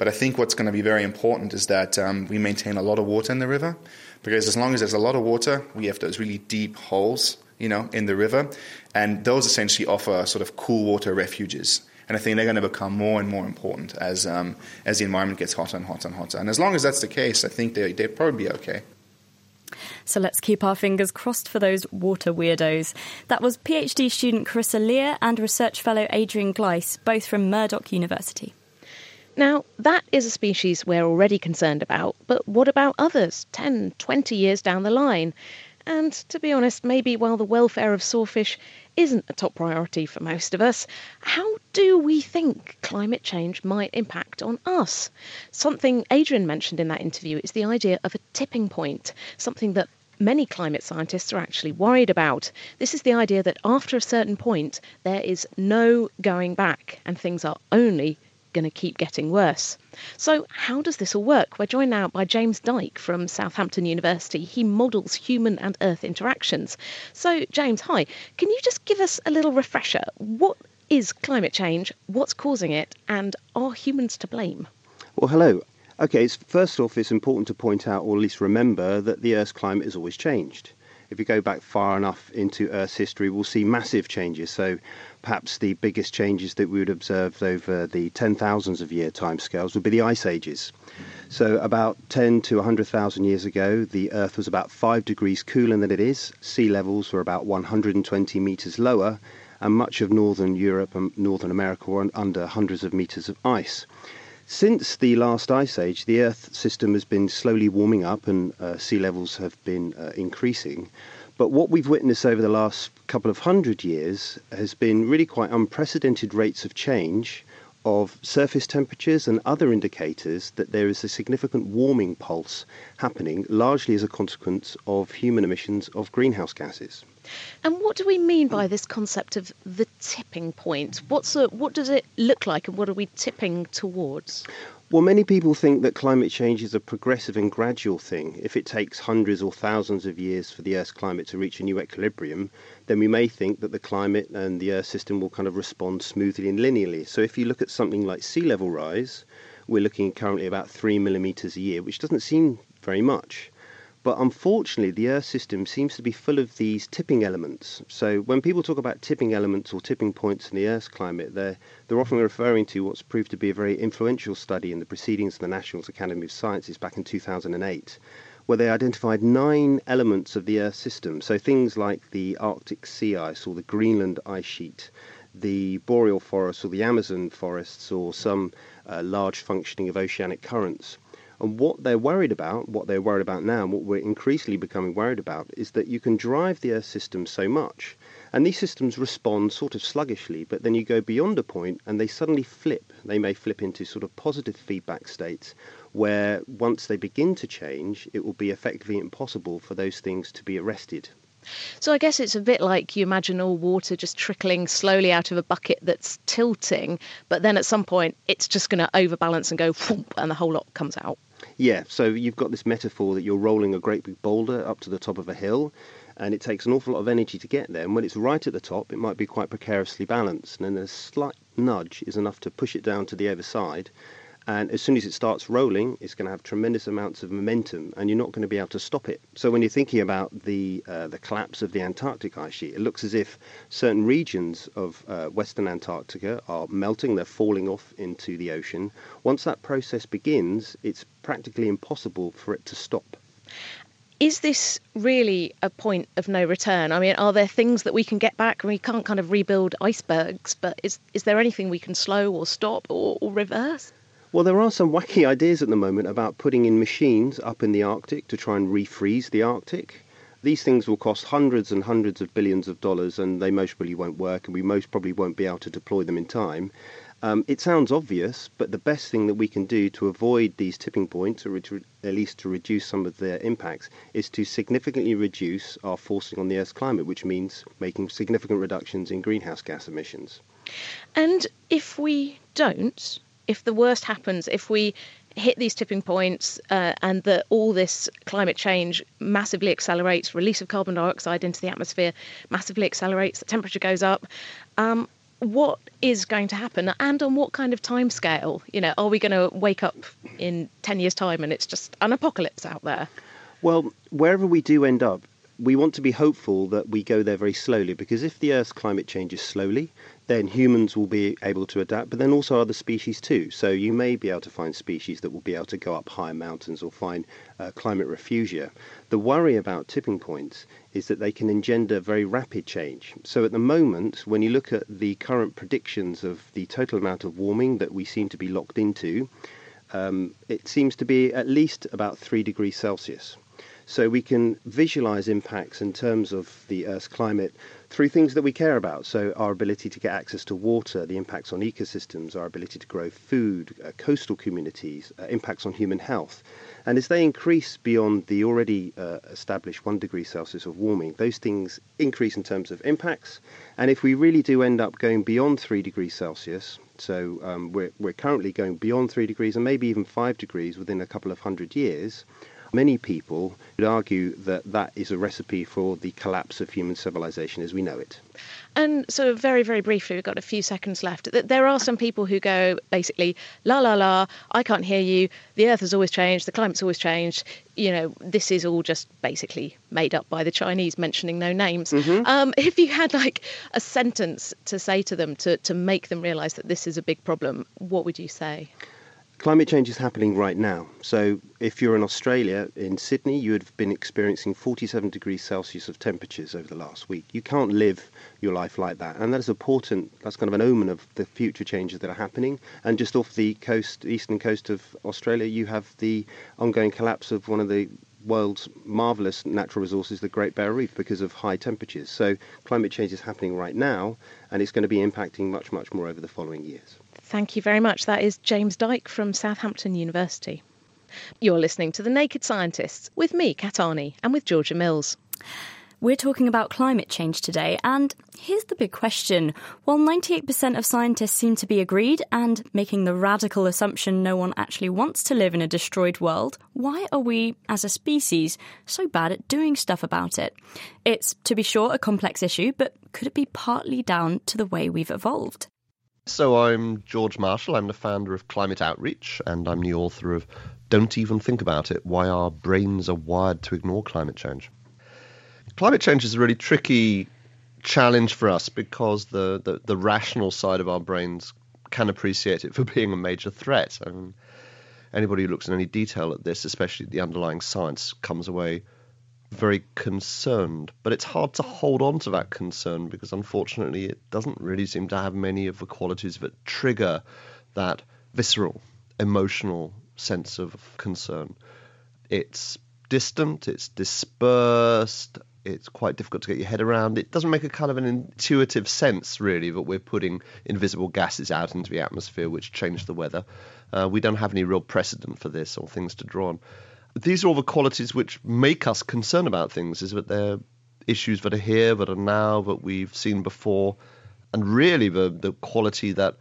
[SPEAKER 14] But I think what's going to be very important is that um, we maintain a lot of water in the river, because as long as there's a lot of water, we have those really deep holes, you know, in the river, and those essentially offer sort of cool water refuges. And I think they're going to become more and more important as um, as the environment gets hotter and hotter and hotter. And as long as that's the case, I think they they'll probably be okay.
[SPEAKER 7] So let's keep our fingers crossed for those water weirdos. That was PhD student Karissa Lear and research fellow Adrian Gleiss, both from Murdoch University.
[SPEAKER 6] Now, that is a species we're already concerned about, but what about others 10, 20 years down the line? And to be honest, maybe while the welfare of sawfish isn't a top priority for most of us, how do we think climate change might impact on us? Something Adrian mentioned in that interview is the idea of a tipping point, something that many climate scientists are actually worried about. This is the idea that after a certain point, there is no going back and things are only going to keep getting worse. So, how does this all work? We're joined now by James Dyke from Southampton University. He models human and Earth interactions. So, James, hi. Can you just give us a little refresher? What is climate change? What's causing it? And are humans to blame?
[SPEAKER 16] Well, hello. Okay, first off, it's important to point out, or at least remember, that the Earth's climate has always changed. If you go back far enough into Earth's history, we'll see massive changes. So, perhaps the biggest changes that we would observe over the ten thousands of year timescales would be the ice ages. So, about 10 to 100,000 years ago, the Earth was about 5 degrees cooler than it is. Sea levels were about 120 meters lower, and much of northern Europe and northern America were under hundreds of meters of ice. Since the last ice age, the Earth system has been slowly warming up and uh, sea levels have been uh, increasing. But what we've witnessed over the last couple of hundred years has been really quite unprecedented rates of change of surface temperatures and other indicators that there is a significant warming pulse happening, largely as a consequence of human emissions of greenhouse gases.
[SPEAKER 6] And what do we mean by this concept of the tipping point? What's a, what does it look like and what are we tipping towards?
[SPEAKER 16] Well, many people think that climate change is a progressive and gradual thing. If it takes hundreds or thousands of years for the Earth's climate to reach a new equilibrium, then we may think that the climate and the Earth system will kind of respond smoothly and linearly. So if you look at something like sea level rise, we're looking currently about three millimeters a year, which doesn't seem very much. But unfortunately, the Earth system seems to be full of these tipping elements. So when people talk about tipping elements or tipping points in the Earth's climate, they're, they're often referring to what's proved to be a very influential study in the Proceedings of the National Academy of Sciences back in 2008, where they identified nine elements of the Earth system. So things like the Arctic sea ice or the Greenland ice sheet, the boreal forests or the Amazon forests, or some uh, large functioning of oceanic currents. And what they're worried about, what they're worried about now, and what we're increasingly becoming worried about, is that you can drive the Earth system so much, and these systems respond sort of sluggishly, but then you go beyond a point and they suddenly flip They may flip into sort of positive feedback states where once they begin to change, it will be effectively impossible for those things to be arrested.
[SPEAKER 6] So I guess it's a bit like you imagine all water just trickling slowly out of a bucket that's tilting, but then at some point it's just going to overbalance and go and the whole lot comes out.
[SPEAKER 16] Yeah, so you've got this metaphor that you're rolling a great big boulder up to the top of a hill, and it takes an awful lot of energy to get there. And when it's right at the top, it might be quite precariously balanced, and then a slight nudge is enough to push it down to the other side. And as soon as it starts rolling, it's going to have tremendous amounts of momentum, and you're not going to be able to stop it. So when you're thinking about the uh, the collapse of the Antarctic ice sheet, it looks as if certain regions of uh, Western Antarctica are melting; they're falling off into the ocean. Once that process begins, it's practically impossible for it to stop.
[SPEAKER 6] Is this really a point of no return? I mean, are there things that we can get back? We can't kind of rebuild icebergs, but is is there anything we can slow or stop or, or reverse?
[SPEAKER 16] Well, there are some wacky ideas at the moment about putting in machines up in the Arctic to try and refreeze the Arctic. These things will cost hundreds and hundreds of billions of dollars, and they most probably won't work, and we most probably won't be able to deploy them in time. Um, it sounds obvious, but the best thing that we can do to avoid these tipping points, or at least to reduce some of their impacts, is to significantly reduce our forcing on the Earth's climate, which means making significant reductions in greenhouse gas emissions.
[SPEAKER 6] And if we don't, if the worst happens, if we hit these tipping points uh, and that all this climate change massively accelerates, release of carbon dioxide into the atmosphere massively accelerates, the temperature goes up, um, what is going to happen and on what kind of time scale? You know, are we going to wake up in 10 years' time and it's just an apocalypse out there?
[SPEAKER 16] Well, wherever we do end up, we want to be hopeful that we go there very slowly because if the Earth's climate changes slowly, then humans will be able to adapt, but then also other species too. So you may be able to find species that will be able to go up higher mountains or find uh, climate refugia. The worry about tipping points is that they can engender very rapid change. So at the moment, when you look at the current predictions of the total amount of warming that we seem to be locked into, um, it seems to be at least about 3 degrees Celsius. So we can visualize impacts in terms of the Earth's climate through things that we care about. So our ability to get access to water, the impacts on ecosystems, our ability to grow food, uh, coastal communities, uh, impacts on human health. And as they increase beyond the already uh, established one degree Celsius of warming, those things increase in terms of impacts. And if we really do end up going beyond three degrees Celsius, so um, we're, we're currently going beyond three degrees and maybe even five degrees within a couple of hundred years, Many people would argue that that is a recipe for the collapse of human civilization as we know it.
[SPEAKER 6] And so, very, very briefly, we've got a few seconds left. There are some people who go basically, la la la, I can't hear you. The earth has always changed, the climate's always changed. You know, this is all just basically made up by the Chinese, mentioning no names. Mm-hmm. Um, if you had like a sentence to say to them to, to make them realize that this is a big problem, what would you say?
[SPEAKER 16] Climate change is happening right now. So, if you're in Australia, in Sydney, you have been experiencing 47 degrees Celsius of temperatures over the last week. You can't live your life like that. And that is important, that's kind of an omen of the future changes that are happening. And just off the coast, eastern coast of Australia, you have the ongoing collapse of one of the world's marvellous natural resources, the Great Barrier Reef, because of high temperatures. So, climate change is happening right now, and it's going to be impacting much, much more over the following years.
[SPEAKER 6] Thank you very much. That is James Dyke from Southampton University. You're listening to The Naked Scientists with me, Kat Arney, and with Georgia Mills.
[SPEAKER 7] We're talking about climate change today, and here's the big question. While 98% of scientists seem to be agreed and making the radical assumption no one actually wants to live in a destroyed world, why are we, as a species, so bad at doing stuff about it? It's, to be sure, a complex issue, but could it be partly down to the way we've evolved?
[SPEAKER 17] So I'm George Marshall. I'm the founder of Climate Outreach, and I'm the author of Don't Even Think About It Why Our Brains Are Wired to Ignore Climate Change. Climate change is a really tricky challenge for us because the, the, the rational side of our brains can appreciate it for being a major threat. I mean, anybody who looks in any detail at this, especially the underlying science, comes away very concerned. But it's hard to hold on to that concern because unfortunately it doesn't really seem to have many of the qualities that trigger that visceral, emotional sense of concern. It's distant, it's dispersed, it's quite difficult to get your head around. It doesn't make a kind of an intuitive sense, really, that we're putting invisible gases out into the atmosphere which change the weather. Uh, we don't have any real precedent for this or things to draw on. These are all the qualities which make us concerned about things, is that they're issues that are here, that are now, that we've seen before, and really the, the quality that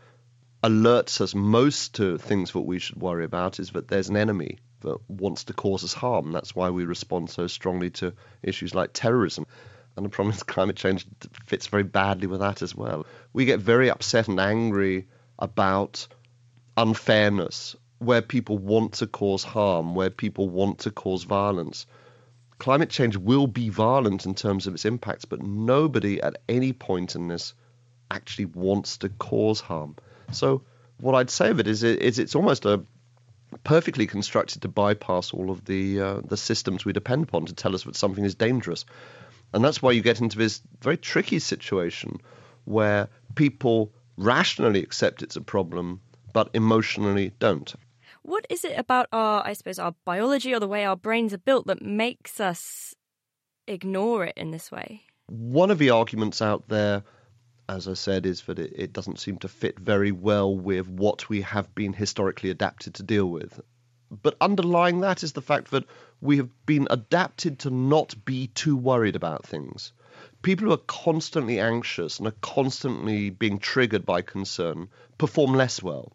[SPEAKER 17] alerts us most to things that we should worry about is that there's an enemy that wants to cause us harm. That's why we respond so strongly to issues like terrorism. And the problem is climate change fits very badly with that as well. We get very upset and angry about unfairness, where people want to cause harm, where people want to cause violence. Climate change will be violent in terms of its impacts, but nobody at any point in this actually wants to cause harm. So, what I'd say of it is, is it's almost a perfectly constructed to bypass all of the uh, the systems we depend upon to tell us that something is dangerous. And that's why you get into this very tricky situation where people rationally accept it's a problem but emotionally don't.
[SPEAKER 7] What is it about our, I suppose, our biology or the way our brains are built that makes us ignore it in this way?
[SPEAKER 17] One of the arguments out there as I said, is that it, it, doesn't seem to fit very well with what we have been historically adapted to deal with. But underlying that is the fact that we have been adapted to not be too worried about things. People who are constantly anxious and are constantly being triggered by concern perform less well.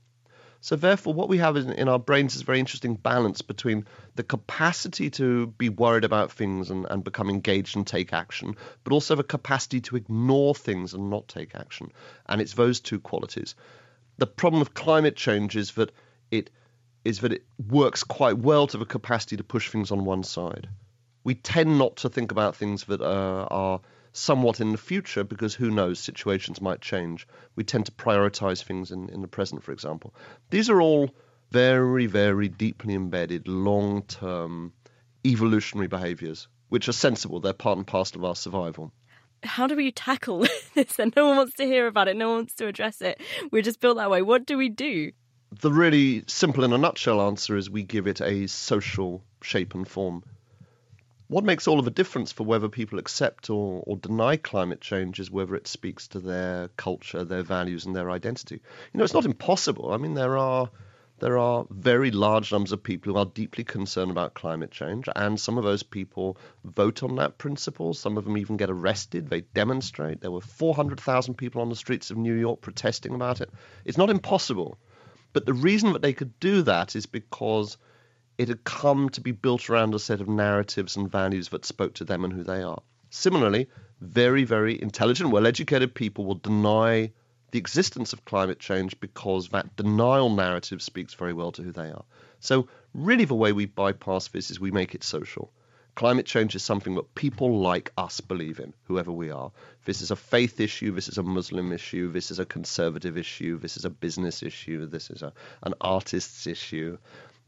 [SPEAKER 17] So, therefore, what we have in, in, our brains is a very interesting balance between the capacity to be worried about things and, and become engaged and take action, but also the capacity to ignore things and not take action. And it's those two qualities. The problem of climate change is that it is that it works quite well to the capacity to push things on one side. We tend not to think about things that uh, are somewhat in the future because who knows, situations might change. We tend to prioritize things in, in the present, for example. These are all very, very deeply embedded long term evolutionary behaviors, which are sensible. They're part and parcel of our survival.
[SPEAKER 7] How do we tackle this? And no one wants to hear about it, no one wants to address it. We're just built that way. What do we do?
[SPEAKER 17] The really simple, in a nutshell, answer is we give it a social shape and form what makes all of a difference for whether people accept or, or deny climate change is whether it speaks to their culture, their values, and their identity. You know, it's not impossible. I mean, there are there are very large numbers of people who are deeply concerned about climate change, and some of those people vote on that principle. Some of them even get arrested. They demonstrate. There were 400,000 people on the streets of New York protesting about it. It's not impossible. But the reason that they could do that is because it had come to be built around a set of narratives and values that spoke to them and who they are. Similarly, very, very intelligent, well educated people will deny the existence of climate change because that denial narrative speaks very well to who they are. So, really, the way we bypass this is we make it social. Climate change is something that people like us believe in, whoever we are. This is a faith issue, this is a Muslim issue, this is a conservative issue, this is a business issue, this is a, an artist's issue.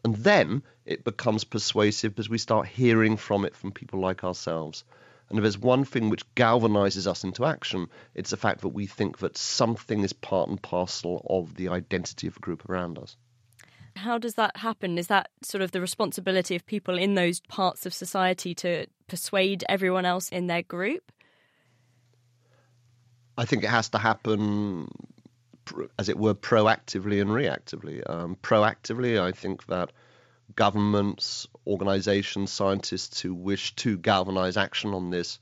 [SPEAKER 17] And then it becomes persuasive because we start hearing from it from people like ourselves. And if there's one thing which galvanizes us into action, it's the fact that we think that something is part and parcel of the identity of a group around us.
[SPEAKER 7] How does that happen? Is that sort of the responsibility of people in those parts of society to persuade everyone else in their group?
[SPEAKER 17] I think it has to happen as it were, proactively and reactively. Um, proactively, I think that governments, organizations, scientists who wish to galvanize action on this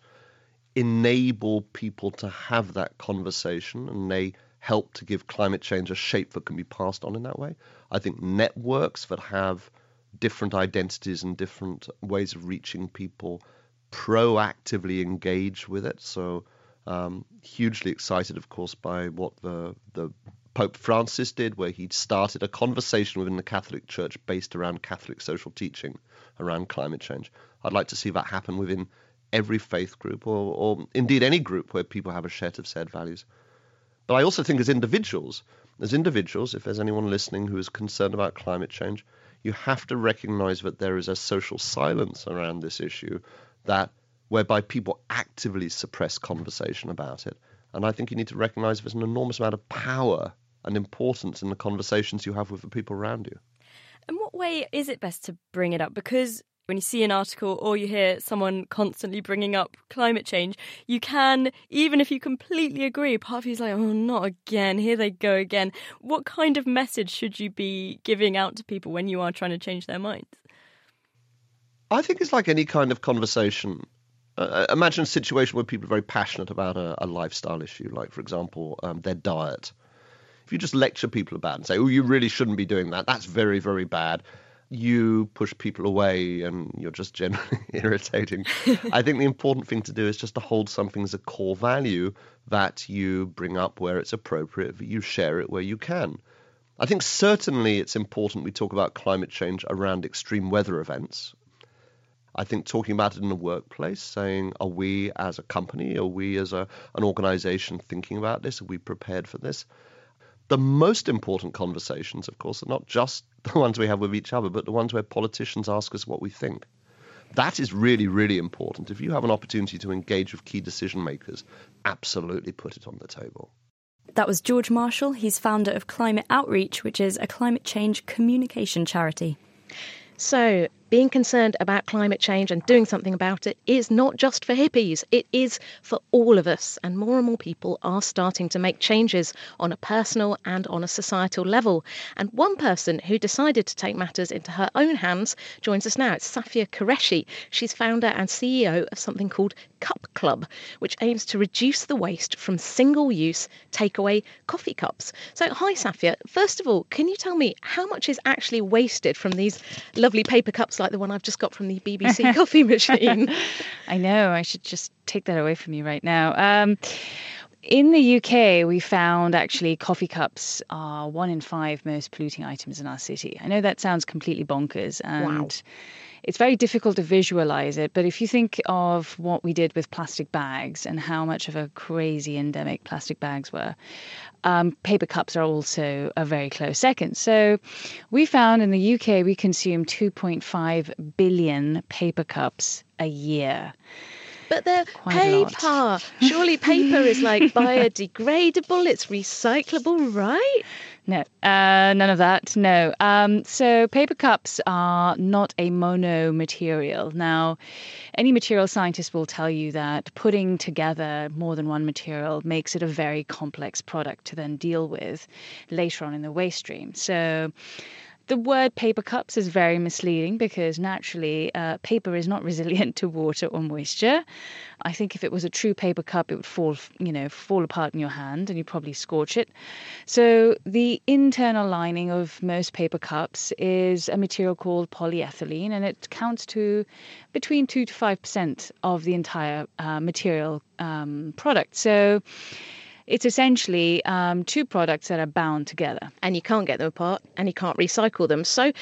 [SPEAKER 17] enable people to have that conversation and they help to give climate change a shape that can be passed on in that way. I think networks that have different identities and different ways of reaching people proactively engage with it. So um, hugely excited, of course, by what the the Pope Francis did, where he started a conversation within the Catholic Church based around Catholic social teaching around climate change. I'd like to see that happen within every faith group, or, or indeed any group where people have a set of shared values. But I also think, as individuals, as individuals, if there's anyone listening who is concerned about climate change, you have to recognize that there is a social silence around this issue that whereby people actively suppress conversation about it. And I think you need to recognize there's an enormous amount of power and importance in the conversations you have with the people around you.
[SPEAKER 7] In what way is it best to bring it up? Because when you see an article or you hear someone constantly bringing up climate change, you can, even if you completely agree, part of you is like, oh, not again, here they go again. What kind of message should you be giving out to people when you are trying to change their minds?
[SPEAKER 17] I think it's like any kind of conversation. Uh, imagine a situation where people are very passionate about a, a lifestyle issue, like, for example, um, their diet. If you just lecture people about it and say, oh, you really shouldn't be doing that, that's very, very bad, you push people away and you're just generally irritating. I think the important thing to do is just to hold something as a core value that you bring up where it's appropriate, you share it where you can. I think certainly it's important we talk about climate change around extreme weather events. I think talking about it in the workplace, saying, are we as a company, are we as a, an organization thinking about this? Are we prepared for this? The most important conversations, of course, are not just the ones we have with each other, but the ones where politicians ask us what we think. That is really, really important. If you have an opportunity to engage with key decision makers, absolutely put it on the table.
[SPEAKER 7] That was George Marshall. He's founder of Climate Outreach, which is a climate change communication charity.
[SPEAKER 6] So, being concerned about climate change and doing something about it is not just for hippies, it is for all of us. And more and more people are starting to make changes on a personal and on a societal level. And one person who decided to take matters into her own hands joins us now. It's Safia Qureshi. She's founder and CEO of something called Cup Club, which aims to reduce the waste from single use takeaway coffee cups. So, hi, Safia. First of all, can you tell me how much is actually wasted from these lovely paper cups like the one I've just got from the BBC coffee machine?
[SPEAKER 18] I know. I should just take that away from you right now. Um, in the UK, we found actually coffee cups are one in five most polluting items in our city. I know that sounds completely bonkers, and wow. It's very difficult to visualize it. But if you think of what we did with plastic bags and how much of a crazy endemic plastic bags were, um, paper cups are also a very close second. So we found in the UK we consume 2.5 billion paper cups a year.
[SPEAKER 6] But they're Quite paper. Surely paper is like biodegradable, it's recyclable, right?
[SPEAKER 18] No, uh, none of that. No. Um, so paper cups are not a mono material. Now, any material scientist will tell you that putting together more than one material makes it a very complex product to then deal with later on in the waste stream. So the word paper cups is very misleading because naturally uh, paper is not resilient to water or moisture. I think if it was a true paper cup, it would fall, you know, fall apart in your hand and you'd probably scorch it. So the internal lining of most paper cups is a material called polyethylene, and it counts to between two to five percent of the entire uh, material um, product. So it's essentially um, two products that are bound together.
[SPEAKER 6] And you can't get them apart and you can't recycle them. So,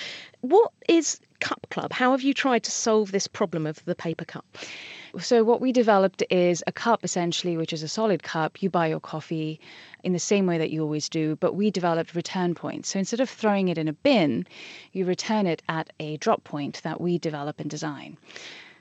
[SPEAKER 6] what is Cup Club? How have you tried to solve this problem of the paper cup?
[SPEAKER 18] So, what we developed is a cup essentially, which is a solid cup. You buy your coffee in the same way that you always do, but we developed return points. So, instead of throwing it in a bin, you return it at a drop point that we develop and design.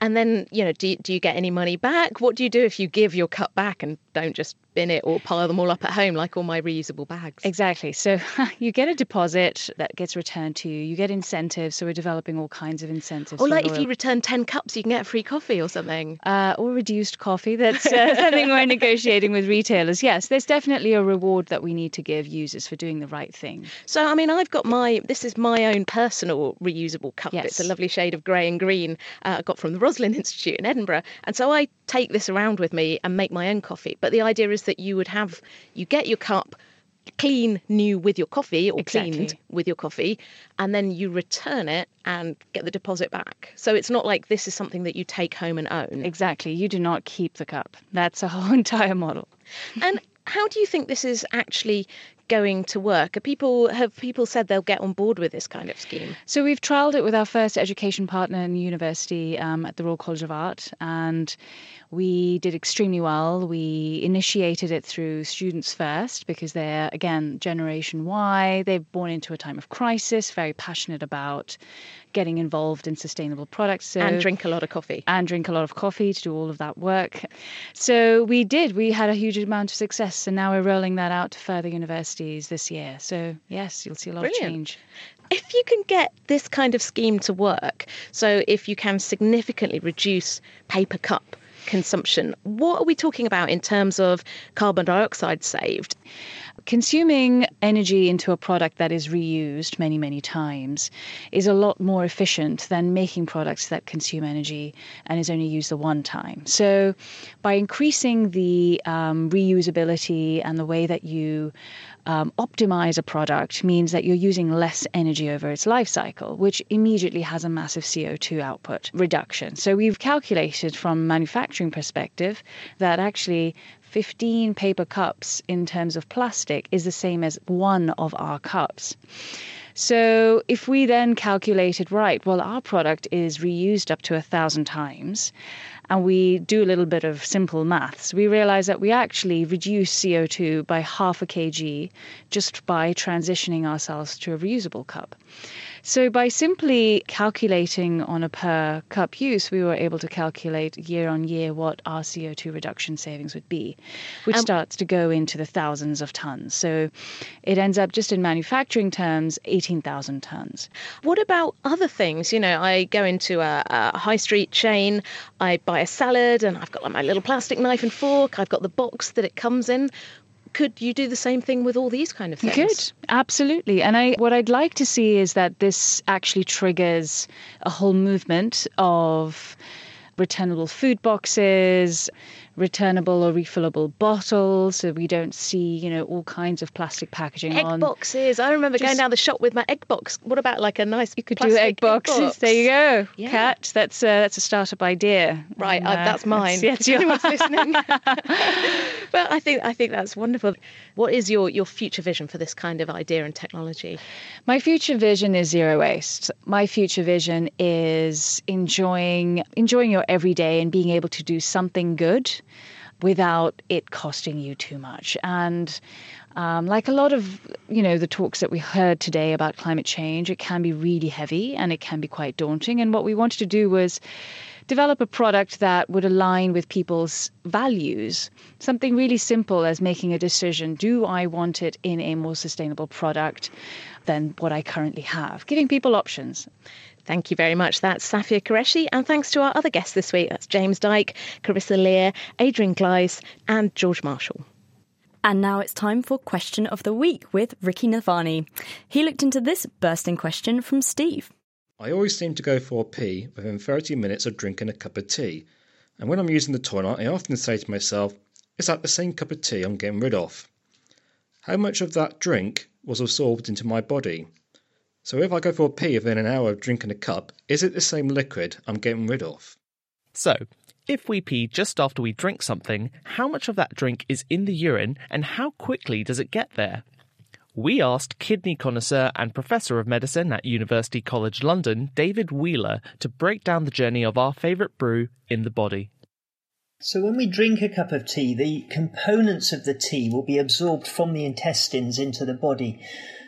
[SPEAKER 6] And then, you know, do, do you get any money back? What do you do if you give your cup back and don't just bin it or pile them all up at home like all my reusable bags.
[SPEAKER 18] Exactly. So you get a deposit that gets returned to you. You get incentives. So we're developing all kinds of incentives.
[SPEAKER 6] Or like if you return 10 cups, you can get a free coffee or something.
[SPEAKER 18] Uh, or reduced coffee. That's uh, something we're negotiating with retailers. Yes, there's definitely a reward that we need to give users for doing the right thing.
[SPEAKER 6] So, I mean, I've got my, this is my own personal reusable cup. Yes. It's a lovely shade of grey and green uh, I got from the Roslin Institute in Edinburgh. And so I take this around with me and make my own coffee. But the idea is that you would have you get your cup clean new with your coffee or exactly. cleaned with your coffee and then you return it and get the deposit back. So it's not like this is something that you take home and own.
[SPEAKER 18] Exactly. You do not keep the cup. That's a whole entire model.
[SPEAKER 6] And how do you think this is actually going to work? Are people have people said they'll get on board with this kind of scheme?
[SPEAKER 18] So we've trialled it with our first education partner in the university um, at the Royal College of Art, and we did extremely well. We initiated it through Students First because they're, again, Generation Y. They're born into a time of crisis, very passionate about getting involved in sustainable products.
[SPEAKER 6] So, and drink a lot of coffee.
[SPEAKER 18] And drink a lot of coffee to do all of that work. So we did. We had a huge amount of success, and now we're rolling that out to further universities this year. So, yes, you'll see a lot Brilliant. of change.
[SPEAKER 6] If you can get this kind of scheme to work, so if you can significantly reduce paper cup consumption, what are we talking about in terms of carbon dioxide saved?
[SPEAKER 18] Consuming energy into a product that is reused many, many times is a lot more efficient than making products that consume energy and is only used the one time. So, by increasing the um, reusability and the way that you um, optimize a product means that you're using less energy over its life cycle, which immediately has a massive CO2 output reduction. So we've calculated from manufacturing perspective that actually 15 paper cups in terms of plastic is the same as one of our cups. So if we then calculated, right, well, our product is reused up to a thousand times, and we do a little bit of simple maths, we realize that we actually reduce CO2 by half a kg just by transitioning ourselves to a reusable cup. So by simply calculating on a per cup use, we were able to calculate year on year what our CO2 reduction savings would be, which um, starts to go into the thousands of tons. So it ends up just in manufacturing terms, 18,000 tons.
[SPEAKER 6] What about other things? You know, I go into a, a high street chain, I buy a salad, and I've got like my little plastic knife and fork, I've got the box that it comes in could you do the same thing with all these kind of things?
[SPEAKER 18] You could, absolutely. And I, what I'd like to see is that this actually triggers a whole movement of returnable food boxes, returnable or refillable bottles so we don't see, you know, all kinds of plastic packaging
[SPEAKER 6] egg
[SPEAKER 18] on.
[SPEAKER 6] boxes. I remember Just, going down the shop with my egg box. What about like a nice
[SPEAKER 18] You could do egg boxes.
[SPEAKER 6] Egg box?
[SPEAKER 18] There you go. Yeah. Kat, that's a, that's a startup idea.
[SPEAKER 6] Right, and, uh, uh, that's mine. Yes, anyone's listening. well, I think I think that's wonderful. What is your your future vision for this kind of idea and technology?
[SPEAKER 18] My future vision is zero waste. My future vision is enjoying enjoying your everyday and being able to do something good without it costing you too much. And um, like a lot of you know the talks that we heard today about climate change, it can be really heavy and it can be quite daunting. And what we wanted to do was develop a product that would align with people's values. Something really simple as making a decision: Do I want it in a more sustainable product than what I currently have? Giving people options.
[SPEAKER 6] Thank you very much. That's Safia Qureshi. And thanks to our other guests this week. That's James Dyke, Karissa Lear, Adrian Gleiss, and George Marshall.
[SPEAKER 7] And now it's time for Question of the Week with Ricky Nathvani. He looked into this bursting question from Steve.
[SPEAKER 19] I always seem to go for a pee within 30 minutes of drinking a cup of tea. And when I'm using the toilet, I often say to myself, is that the same cup of tea I'm getting rid of? How much of that drink was absorbed into my body? So if I go for a pee within an hour of drinking a cup, is it the same liquid I'm getting rid of?
[SPEAKER 13] So, if we pee just after we drink something, how much of that drink is in the urine and how quickly does it get there? We asked kidney connoisseur and professor of medicine at University College London, David Wheeler, to break down the journey of our favourite brew in the body.
[SPEAKER 20] So, when we drink a cup of tea, the components of the tea will be absorbed from the intestines into the body.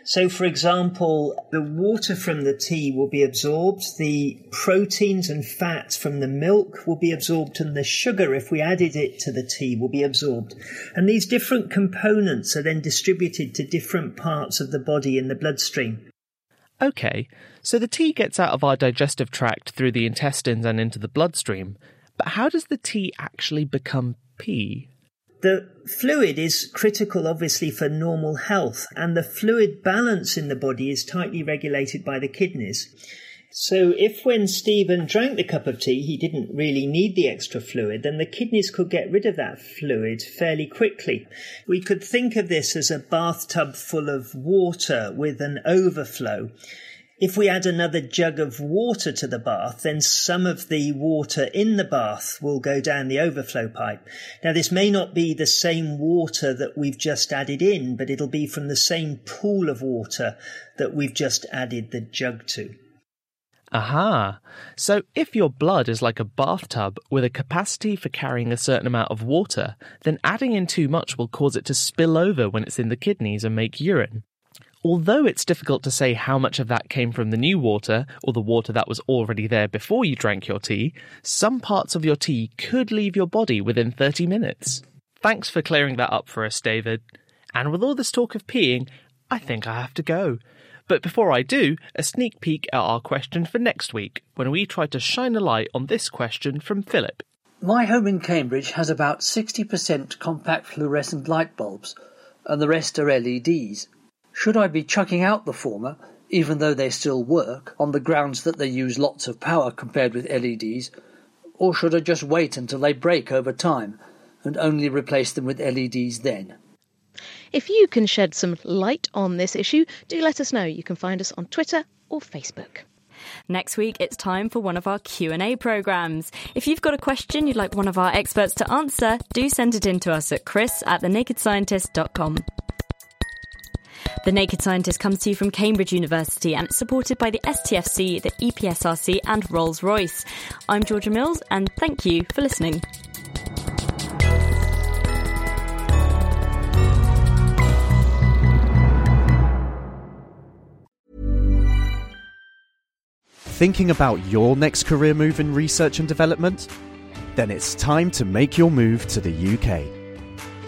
[SPEAKER 20] So, for example, the water from the tea will be absorbed, the proteins and fats from the milk will be absorbed, and the sugar, if we added it to the tea, will be absorbed. And these different components are then distributed to different parts of the body in the bloodstream.
[SPEAKER 13] Okay, so the tea gets out of our digestive tract through the intestines and into the bloodstream. But how does the tea actually become pee?
[SPEAKER 20] The fluid is critical, obviously, for normal health, and the fluid balance in the body is tightly regulated by the kidneys. So, if when Stephen drank the cup of tea, he didn't really need the extra fluid, then the kidneys could get rid of that fluid fairly quickly. We could think of this as a bathtub full of water with an overflow. If we add another jug of water to the bath, then some of the water in the bath will go down the overflow pipe. Now, this may not be the same water that we've just added in, but it'll be from the same pool of water that we've just added the jug to.
[SPEAKER 13] Aha! So if your blood is like a bathtub with a capacity for carrying a certain amount of water, then adding in too much will cause it to spill over when it's in the kidneys and make urine. Although it's difficult to say how much of that came from the new water or the water that was already there before you drank your tea, some parts of your tea could leave your body within 30 minutes. Thanks for clearing that up for us, David. And with all this talk of peeing, I think I have to go. But before I do, a sneak peek at our question for next week, when we try to shine a light on this question from Philip.
[SPEAKER 21] My home in Cambridge has about 60% compact fluorescent light bulbs, and the rest are LEDs. Should I be chucking out the former, even though they still work, on the grounds that they use lots of power compared with LEDs, or should I just wait until they break over time and only replace them with LEDs then?
[SPEAKER 6] If you can shed some light on this issue, do let us know. You can find us on Twitter or Facebook.
[SPEAKER 7] Next week, it's time for one of our Q&A programs. If you've got a question you'd like one of our experts to answer, do send it in to us at chris at thenakedscientist.com. The Naked Scientist comes to you from Cambridge University and it's supported by the STFC, the EPSRC, and Rolls Royce. I'm Georgia Mills, and thank you for listening.
[SPEAKER 22] Thinking about your next career move in research and development? Then it's time to make your move to the UK.